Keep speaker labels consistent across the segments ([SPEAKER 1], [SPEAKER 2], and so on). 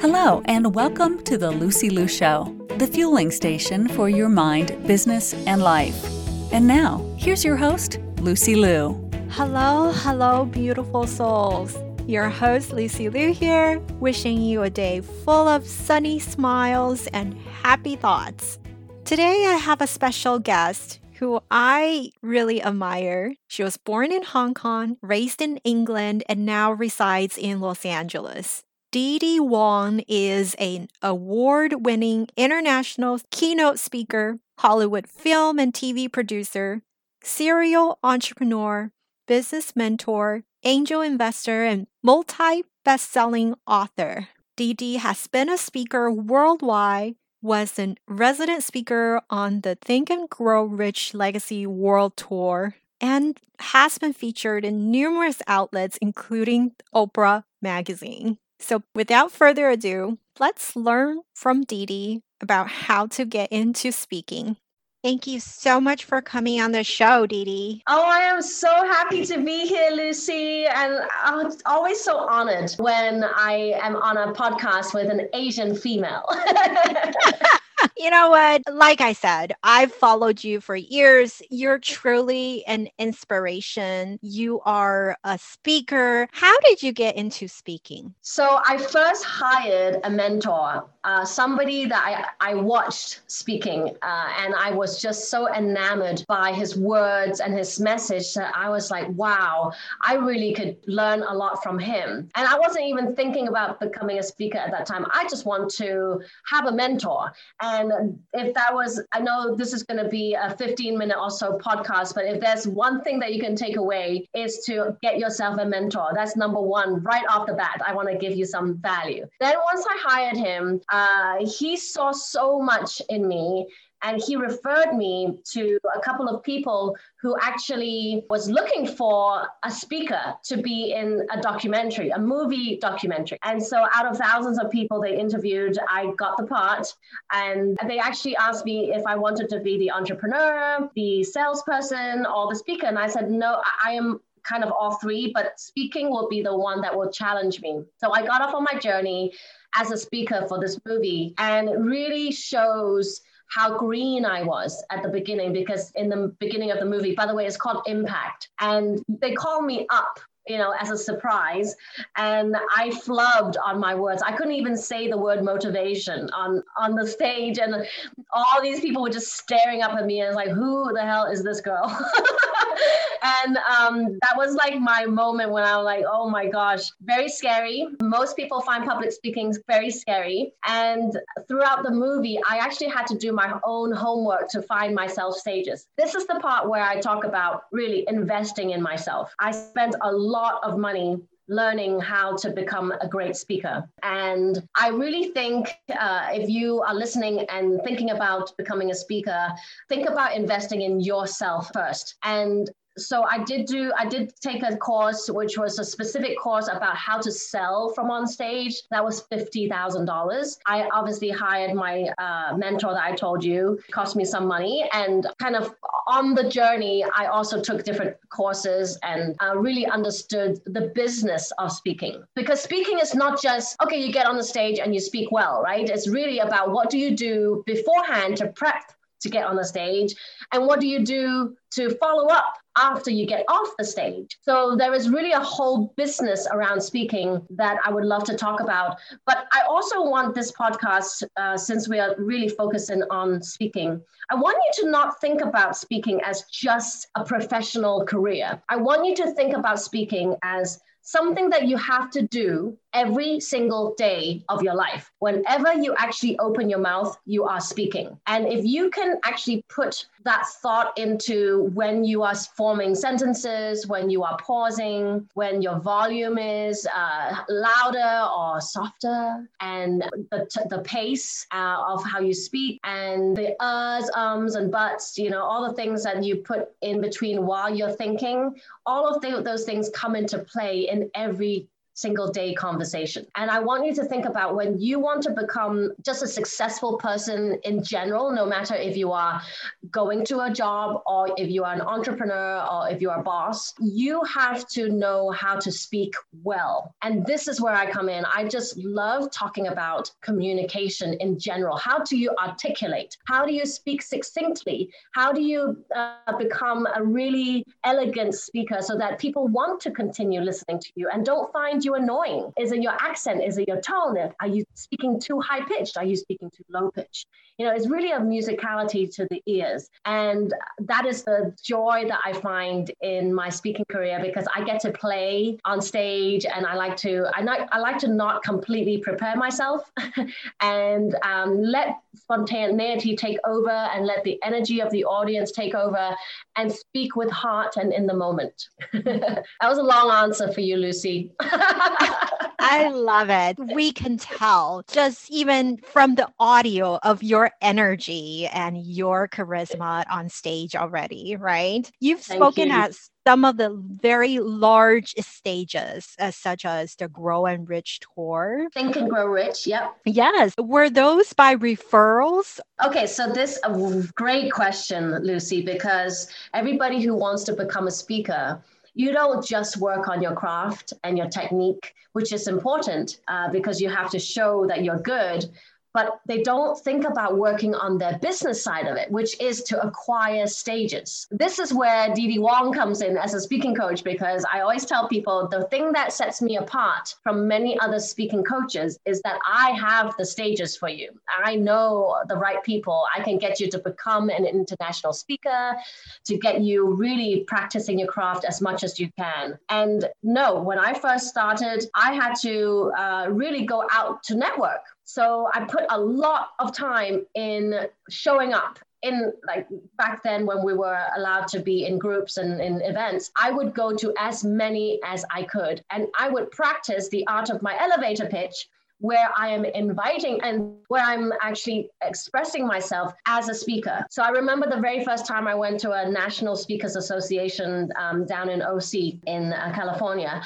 [SPEAKER 1] Hello, and welcome to the Lucy Liu Show, the fueling station for your mind, business, and life. And now, here's your host, Lucy Liu.
[SPEAKER 2] Hello, hello, beautiful souls. Your host, Lucy Liu here, wishing you a day full of sunny smiles and happy thoughts. Today, I have a special guest who I really admire. She was born in Hong Kong, raised in England, and now resides in Los Angeles. Didi Wong is an award winning international keynote speaker, Hollywood film and TV producer, serial entrepreneur, business mentor, angel investor, and multi best selling author. Didi has been a speaker worldwide, was a resident speaker on the Think and Grow Rich Legacy World Tour, and has been featured in numerous outlets, including Oprah magazine. So, without further ado, let's learn from Didi about how to get into speaking. Thank you so much for coming on the show, Dee Dee.
[SPEAKER 3] Oh, I am so happy to be here, Lucy. And I'm always so honored when I am on a podcast with an Asian female.
[SPEAKER 2] you know what? Like I said, I've followed you for years. You're truly an inspiration. You are a speaker. How did you get into speaking?
[SPEAKER 3] So, I first hired a mentor, uh, somebody that I, I watched speaking, uh, and I was just so enamored by his words and his message that I was like, wow, I really could learn a lot from him. And I wasn't even thinking about becoming a speaker at that time. I just want to have a mentor. And if that was, I know this is going to be a 15 minute or so podcast, but if there's one thing that you can take away is to get yourself a mentor. That's number one, right off the bat. I want to give you some value. Then once I hired him, uh, he saw so much in me and he referred me to a couple of people who actually was looking for a speaker to be in a documentary a movie documentary. And so out of thousands of people they interviewed i got the part. And they actually asked me if i wanted to be the entrepreneur the salesperson or the speaker. And i said no i am kind of all three, but speaking will be the one that will challenge me. So I got off on my journey as a speaker for this movie, and really shows how green I was at the beginning because in the beginning of the movie, by the way, it's called Impact. And they call me up you know, as a surprise. And I flubbed on my words. I couldn't even say the word motivation on, on the stage. And all these people were just staring up at me and like, who the hell is this girl? and um, that was like my moment when I was like, oh my gosh, very scary. Most people find public speaking very scary. And throughout the movie, I actually had to do my own homework to find myself stages. This is the part where I talk about really investing in myself. I spent a lot of money learning how to become a great speaker. And I really think uh, if you are listening and thinking about becoming a speaker, think about investing in yourself first. And so I did do I did take a course which was a specific course about how to sell from on stage. That was fifty thousand dollars. I obviously hired my uh, mentor that I told you. It cost me some money, and kind of on the journey, I also took different courses and uh, really understood the business of speaking. Because speaking is not just okay, you get on the stage and you speak well, right? It's really about what do you do beforehand to prep to get on the stage. And what do you do to follow up after you get off the stage? So there is really a whole business around speaking that i would love to talk about. But i also want this podcast uh, since we are really focusing on speaking i want you to not think about speaking as just a professional career. I want you to think about speaking as something that you have to do every single day of your life. Whenever you actually open your mouth, you are speaking. And if you can actually put that thought into when you are forming sentences, when you are pausing, when your volume is uh, louder or softer, and the, t- the pace uh, of how you speak, and the uhs, ums, and buts, you know, all the things that you put in between while you're thinking, all of the, those things come into play in every single day conversation. And I want you to think about when you want to become just a successful person in general, no matter if you are going to a job or if you are an entrepreneur or if you are a boss, you have to know how to speak well. And this is where I come in. I just love talking about communication in general. How do you articulate? How do you speak succinctly? How do you uh, become a really elegant speaker so that people want to continue listening to you and don't find you you annoying? Is it your accent? Is it your tone? Are you speaking too high pitched? Are you speaking too low pitched? You know, it's really a musicality to the ears. And that is the joy that I find in my speaking career because I get to play on stage and I like to, I, not, I like to not completely prepare myself and um, let spontaneity take over and let the energy of the audience take over and speak with heart and in the moment. that was a long answer for you, Lucy.
[SPEAKER 2] I love it. We can tell just even from the audio of your energy and your charisma on stage already, right? You've Thank spoken you. at some of the very large stages, uh, such as the Grow and Rich tour.
[SPEAKER 3] Think and Grow Rich, yep.
[SPEAKER 2] Yes. Were those by referrals?
[SPEAKER 3] Okay, so this a great question, Lucy, because everybody who wants to become a speaker you don't just work on your craft and your technique, which is important uh, because you have to show that you're good, but they don't think about working on their business side of it, which is to acquire stages. This is where Dee Wong comes in as a speaking coach because I always tell people the thing that sets me apart from many other speaking coaches is that I have the stages for you. I know the right people. I can get you to become an international speaker, to get you really practicing your craft as much as you can. And no, when I first started, I had to uh, really go out to network. So I put a lot of time in showing up in like back then when we were allowed to be in groups and in events i would go to as many as i could and i would practice the art of my elevator pitch where I am inviting and where I'm actually expressing myself as a speaker. So I remember the very first time I went to a National Speakers Association um, down in OC in uh, California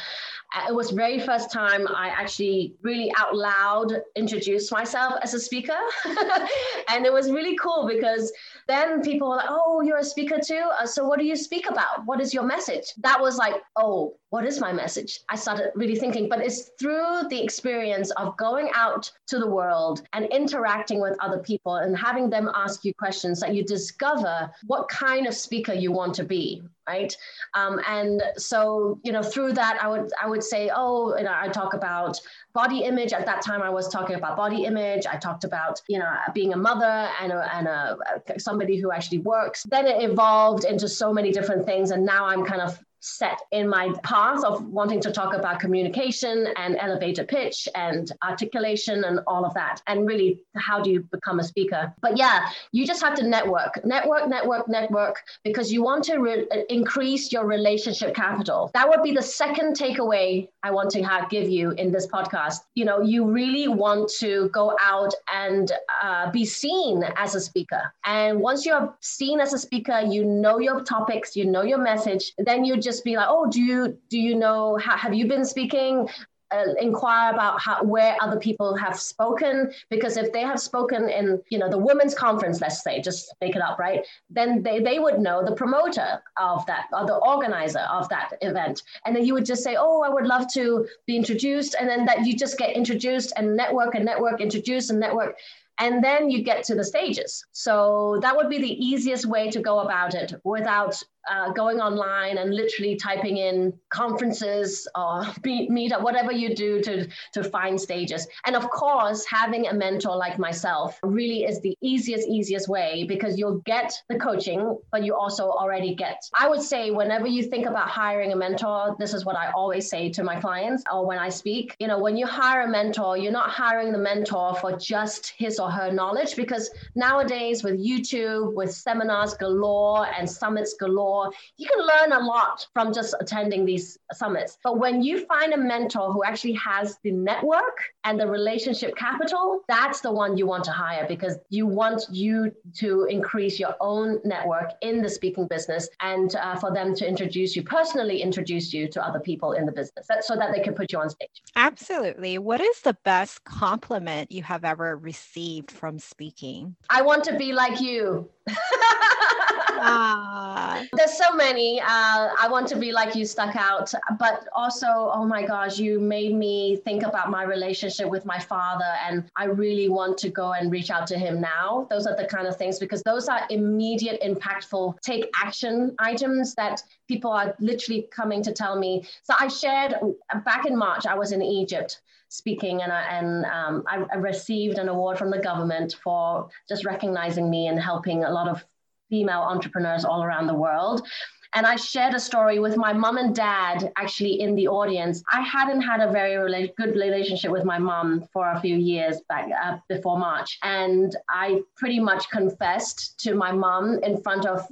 [SPEAKER 3] Uh, it was very first time I actually really out loud introduced myself as a speaker. and it was really cool because then people were like, oh, you're a speaker too? Uh, so what do you speak about? What is your message? That was like, oh, what is my message? I started really thinking, but it's through the experience of going out to the world and interacting with other people and having them ask you questions that you discover what kind of speaker you want to be right um, and so you know through that i would i would say oh you know i talk about body image at that time i was talking about body image i talked about you know being a mother and a, and a, somebody who actually works. Then it evolved into so many different things and now i'm kind of set in my path of wanting to talk about communication and elevator pitch and articulation and all of that. And really, how do you become a speaker? But yeah, you just have to network, network, network, network, because you want to re- increase your relationship capital. That would be the second takeaway I want to have, give you in this podcast. You know, you really want to go out and uh, be seen as a speaker. And once you're seen as a speaker, you know your topics, you know your message, then you just just be like, oh, do you do you know how, have you been speaking? Uh, inquire about how, where other people have spoken because if they have spoken in you know the women's conference let's say just make it up right then they, they would know the promoter of that or the organizer of that event and then you would just say oh i would love to be introduced and then that you just get introduced and network and network introduce and network and then you get to the stages. So that would be the easiest way to go about it without uh, going online and literally typing in conferences or meet, meet up, whatever you do to, to find stages. And of course, having a mentor like myself really is the easiest, easiest way because you'll get the coaching, but you also already get. I would say, whenever you think about hiring a mentor, this is what I always say to my clients or when I speak. You know, when you hire a mentor, you're not hiring the mentor for just his or her knowledge because nowadays with YouTube, with seminars galore and summits galore, you can learn a lot from just attending these summits. But when you find a mentor who actually has the network and the relationship capital, that's the one you want to hire because you want you to increase your own network in the speaking business and uh, for them to introduce you personally, introduce you to other people in the business so that they can put you on stage.
[SPEAKER 2] Absolutely. What is the best compliment you have ever received from speaking?
[SPEAKER 3] I want to be like you. ah. There's so many. Uh, I want to be like you stuck out, but also, oh my gosh, you made me think about my relationship with my father, and I really want to go and reach out to him now. Those are the kind of things because those are immediate, impactful, take action items that people are literally coming to tell me. So I shared back in March, I was in Egypt speaking and, I, and um, I received an award from the government for just recognizing me and helping a lot of female entrepreneurs all around the world. And I shared a story with my mom and dad actually in the audience. I hadn't had a very rela- good relationship with my mom for a few years back uh, before March. And I pretty much confessed to my mom in front of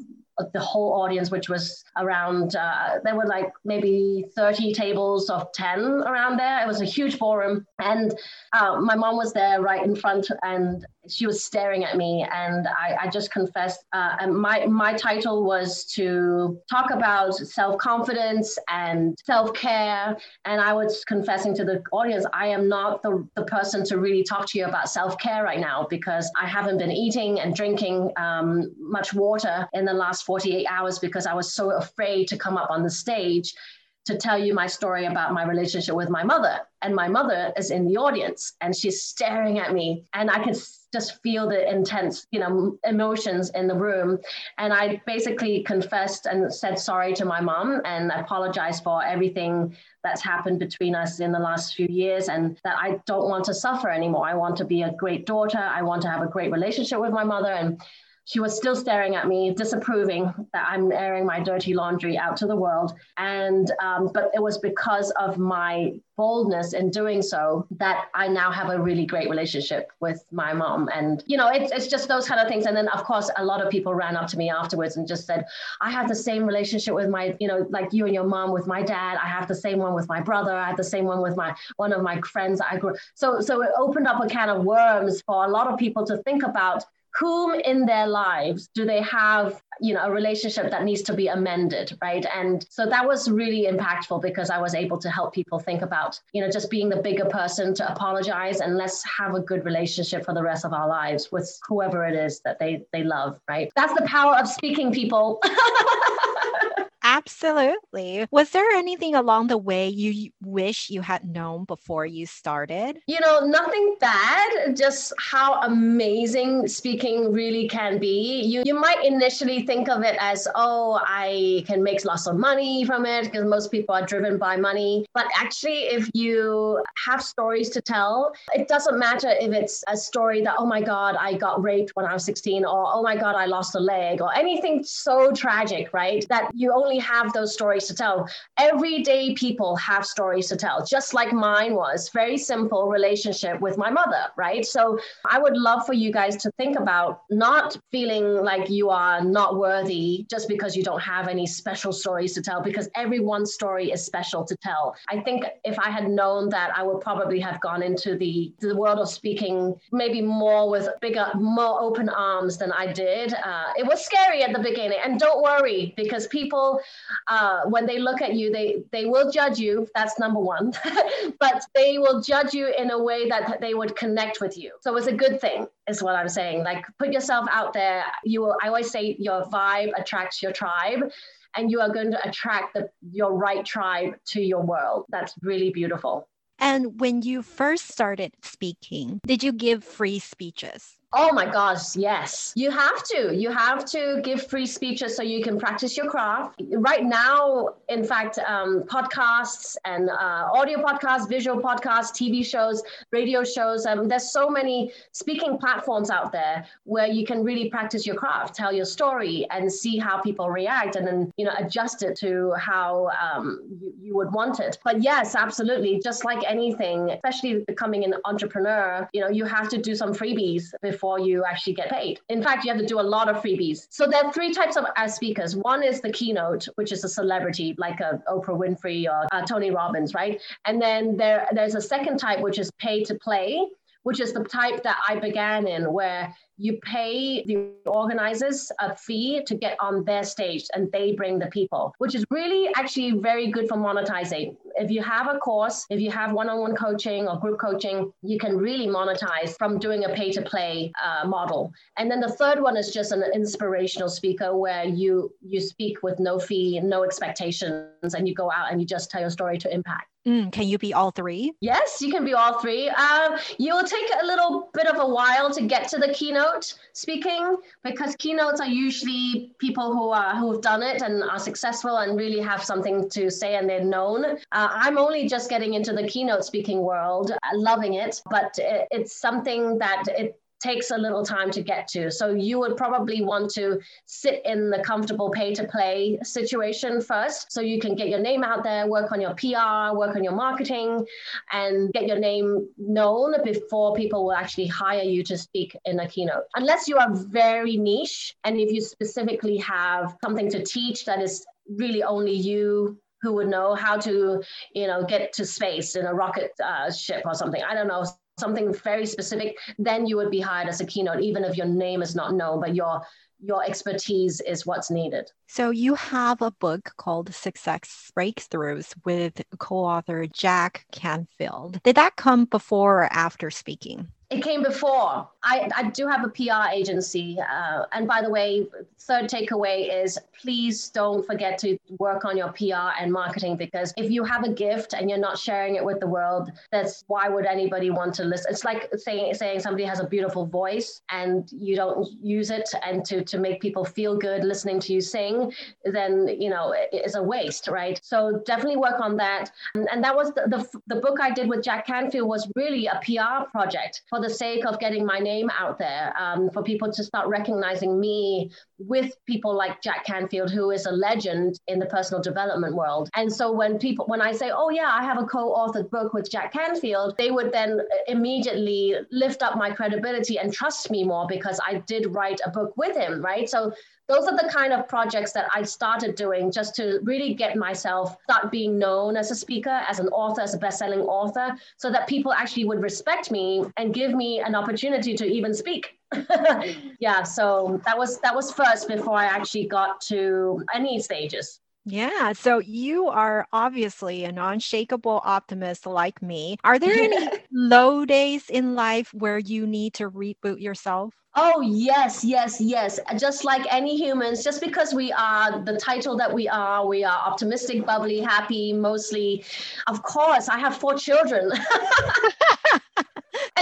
[SPEAKER 3] the whole audience, which was around, uh, there were like maybe 30 tables of 10 around there. It was a huge ballroom. And uh, my mom was there right in front, and she was staring at me. And I, I just confessed. Uh, and my, my title was to talk about self confidence and self care. And I was confessing to the audience, I am not the, the person to really talk to you about self care right now because I haven't been eating and drinking um, much water in the last 48 hours because I was so afraid to come up on the stage to tell you my story about my relationship with my mother. And my mother is in the audience and she's staring at me and I can just feel the intense, you know, emotions in the room. And I basically confessed and said sorry to my mom and apologized for everything that's happened between us in the last few years and that I don't want to suffer anymore. I want to be a great daughter. I want to have a great relationship with my mother and she was still staring at me, disapproving that I'm airing my dirty laundry out to the world. And, um, but it was because of my boldness in doing so that I now have a really great relationship with my mom. And, you know, it's, it's just those kind of things. And then, of course, a lot of people ran up to me afterwards and just said, I have the same relationship with my, you know, like you and your mom with my dad. I have the same one with my brother. I have the same one with my, one of my friends I grew. So, so it opened up a can of worms for a lot of people to think about whom in their lives do they have you know a relationship that needs to be amended right? And so that was really impactful because i was able to help people think about you know just being the bigger person to apologize and let's have a good relationship for the rest of our lives with whoever it is that they they love right? That's the power of speaking people
[SPEAKER 2] Absolutely. Was there anything along the way you wish you had known before you started?
[SPEAKER 3] You know, nothing bad, just how amazing speaking really can be. You you might initially think of it as, "Oh, I can make lots of money from it," because most people are driven by money. But actually, if you have stories to tell, it doesn't matter if it's a story that, "Oh my god, I got raped when I was 16," or "Oh my god, I lost a leg," or anything so tragic, right? That you only have those stories to tell. Everyday people have stories to tell, just like mine was. Very simple relationship with my mother, right? So I would love for you guys to think about not feeling like you are not worthy just because you don't have any special stories to tell, because everyone's story is special to tell. I think if I had known that, I would probably have gone into the, the world of speaking maybe more with bigger, more open arms than I did. Uh, it was scary at the beginning. And don't worry, because people uh, when they look at you, they they will judge you. That's number one, but they will judge you in a way that they would connect with you. So it's a good thing, is what I'm saying. Like put yourself out there. You will. I always say your vibe attracts your tribe. And you are going to attract the, your right tribe to your world. That's really beautiful.
[SPEAKER 2] And when you first started speaking, did you give free speeches?
[SPEAKER 3] Oh my gosh, yes. You have to. You have to give free speeches so you can practice your craft. Right now, in fact, um, podcasts and uh, audio podcasts, visual podcasts, TV shows, radio shows, um, there's so many speaking platforms out there where you can really practice your craft, tell your story, and see how people react, and then you know adjust it to how um, you, you would want it. But yes, absolutely. Just like anything, especially becoming an entrepreneur, you know, you have to do some freebies before you actually get paid. In fact, you have to do a lot of freebies. So there are three types of uh, speakers. One is the keynote, which is a celebrity like a Oprah Winfrey or uh, Tony Robbins, right? And then there, there's a second type, which is pay to play, which is the type that I began in, where you pay the organizers a fee to get on their stage and they bring the people, which is really actually very good for monetizing. If you have a course, if you have one on one coaching or group coaching, you can really monetize from doing a pay to play uh, model. And then the third one is just an inspirational speaker where you you speak with no fee, no expectations, and you go out and you just tell your story to impact.
[SPEAKER 2] Mm, can you be all three?
[SPEAKER 3] Yes, you can be all three. Um, you will take a little bit of a while to get to the keynote speaking because keynotes are usually people who are who have done it and are successful and really have something to say and they're known. Uh, I'm only just getting into the keynote speaking world, loving it, but it, it's something that it takes a little time to get to. So you would probably want to sit in the comfortable pay to play situation first so you can get your name out there, work on your PR, work on your marketing, and get your name known before people will actually hire you to speak in a keynote. Unless you are very niche and if you specifically have something to teach that is really only you who would know how to, you know, get to space in a rocket uh, ship or something. I don't know, something very specific, then you would be hired as a keynote, even if your name is not known, but your your expertise is what's needed.
[SPEAKER 2] So you have a book called Success Breakthroughs with co-author Jack Canfield. Did that come before or after speaking?
[SPEAKER 3] It came before. I, I do have a PR agency. Uh, and by the way, third takeaway is please don't forget to work on your PR and marketing because if you have a gift and you're not sharing it with the world, that's why would anybody want to listen? It's like saying saying somebody has a beautiful voice and you don't use it and to, to make people feel good listening to you sing, then you know it's a waste, right? So definitely work on that. And, and that was the, the, the book I did with Jack Canfield was really a PR project for the sake of getting my name out there, um, for people to start recognizing me with people like Jack Canfield, who is a legend in the personal development world. And so when people, when I say, oh yeah, I have a co-authored book with Jack Canfield, they would then immediately lift up my credibility and trust me more because I did write a book with him, right? So those are the kind of projects that I started doing just to really get myself start being known as a speaker, as an author, as a best-selling author, so that people actually would respect me and give me an opportunity to even speak. yeah, so that was that was first before I actually got to any stages.
[SPEAKER 2] Yeah. So you are obviously an unshakable optimist like me. Are there any low days in life where you need to reboot yourself?
[SPEAKER 3] Oh, yes, yes, yes. Just like any humans, just because we are the title that we are, we are optimistic, bubbly, happy, mostly. Of course, I have four children.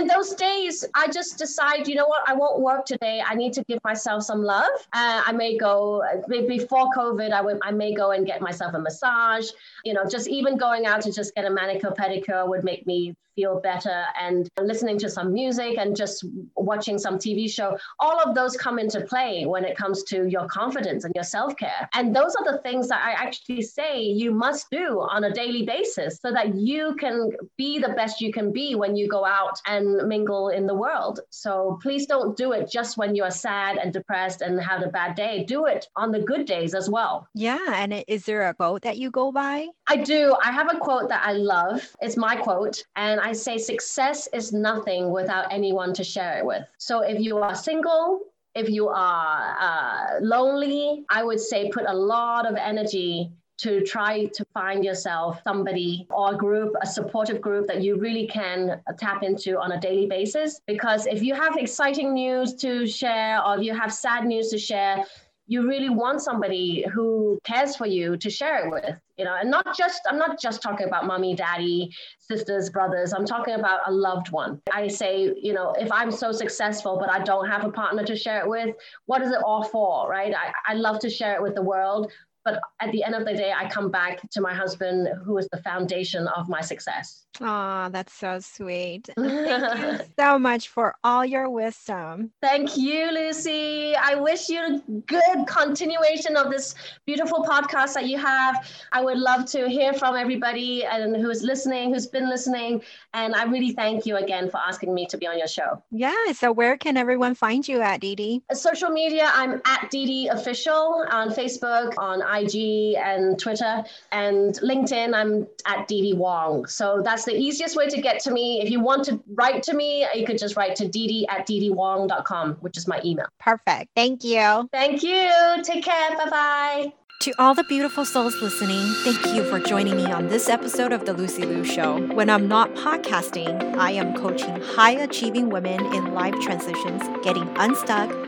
[SPEAKER 3] and those days i just decide you know what i won't work today. I need to give myself some love. Uh, i may go before covid I, would, I may go and get myself a massage. You know just even going out to just get a manicure pedicure would make me feel better and listening to some music and just watching some TV show, all of those come into play when it comes to your confidence and your self care. And those are the things that I actually say you must do on a daily basis so that you can be the best you can be when you go out and mingle in the world. So please don't do it just when you are sad and depressed and have a bad day. Do it on the good days as well.
[SPEAKER 2] Yeah. And is there a quote that you go by?
[SPEAKER 3] I do. I have a quote that I love. It's my quote. And I say success is nothing without anyone to share it with. So if you are single, if you are uh, lonely, I would say put a lot of energy to try to find yourself somebody or a group, a supportive group that you really can tap into on a daily basis. Because if you have exciting news to share or if you have sad news to share, you really want somebody who cares for you to share it with you know and not just i'm not just talking about mommy daddy sisters brothers. I'm talking about a loved one. I say you know if i'm so successful but i don't have a partner to share it with what is it all for right? I, I love to share it with the world but at the end of the day, I come back to my husband, who is the foundation of my success.
[SPEAKER 2] Oh, that's so sweet. Thank you so much for all your wisdom.
[SPEAKER 3] Thank you, Lucy. I wish you a good continuation of this beautiful podcast that you have. I would love to hear from everybody and who's listening, who's been listening. And I really thank you again for asking me to be on your show.
[SPEAKER 2] Yeah. So where can everyone find you at Didi?
[SPEAKER 3] Social media, I'm at Didi Official on Facebook, on IG and Twitter, and LinkedIn. I'm at Didi Wong. So that's the easiest way to get to me. If you want to write to me, you could just write to didi at didiwong.com, which is my email.
[SPEAKER 2] Perfect. Thank you.
[SPEAKER 3] Thank you. Take care. Bye bye.
[SPEAKER 2] To all the beautiful souls listening, thank you for joining me on this episode of The Lucy Liu Show. When I'm not podcasting, I am coaching high achieving women in life transitions, getting unstuck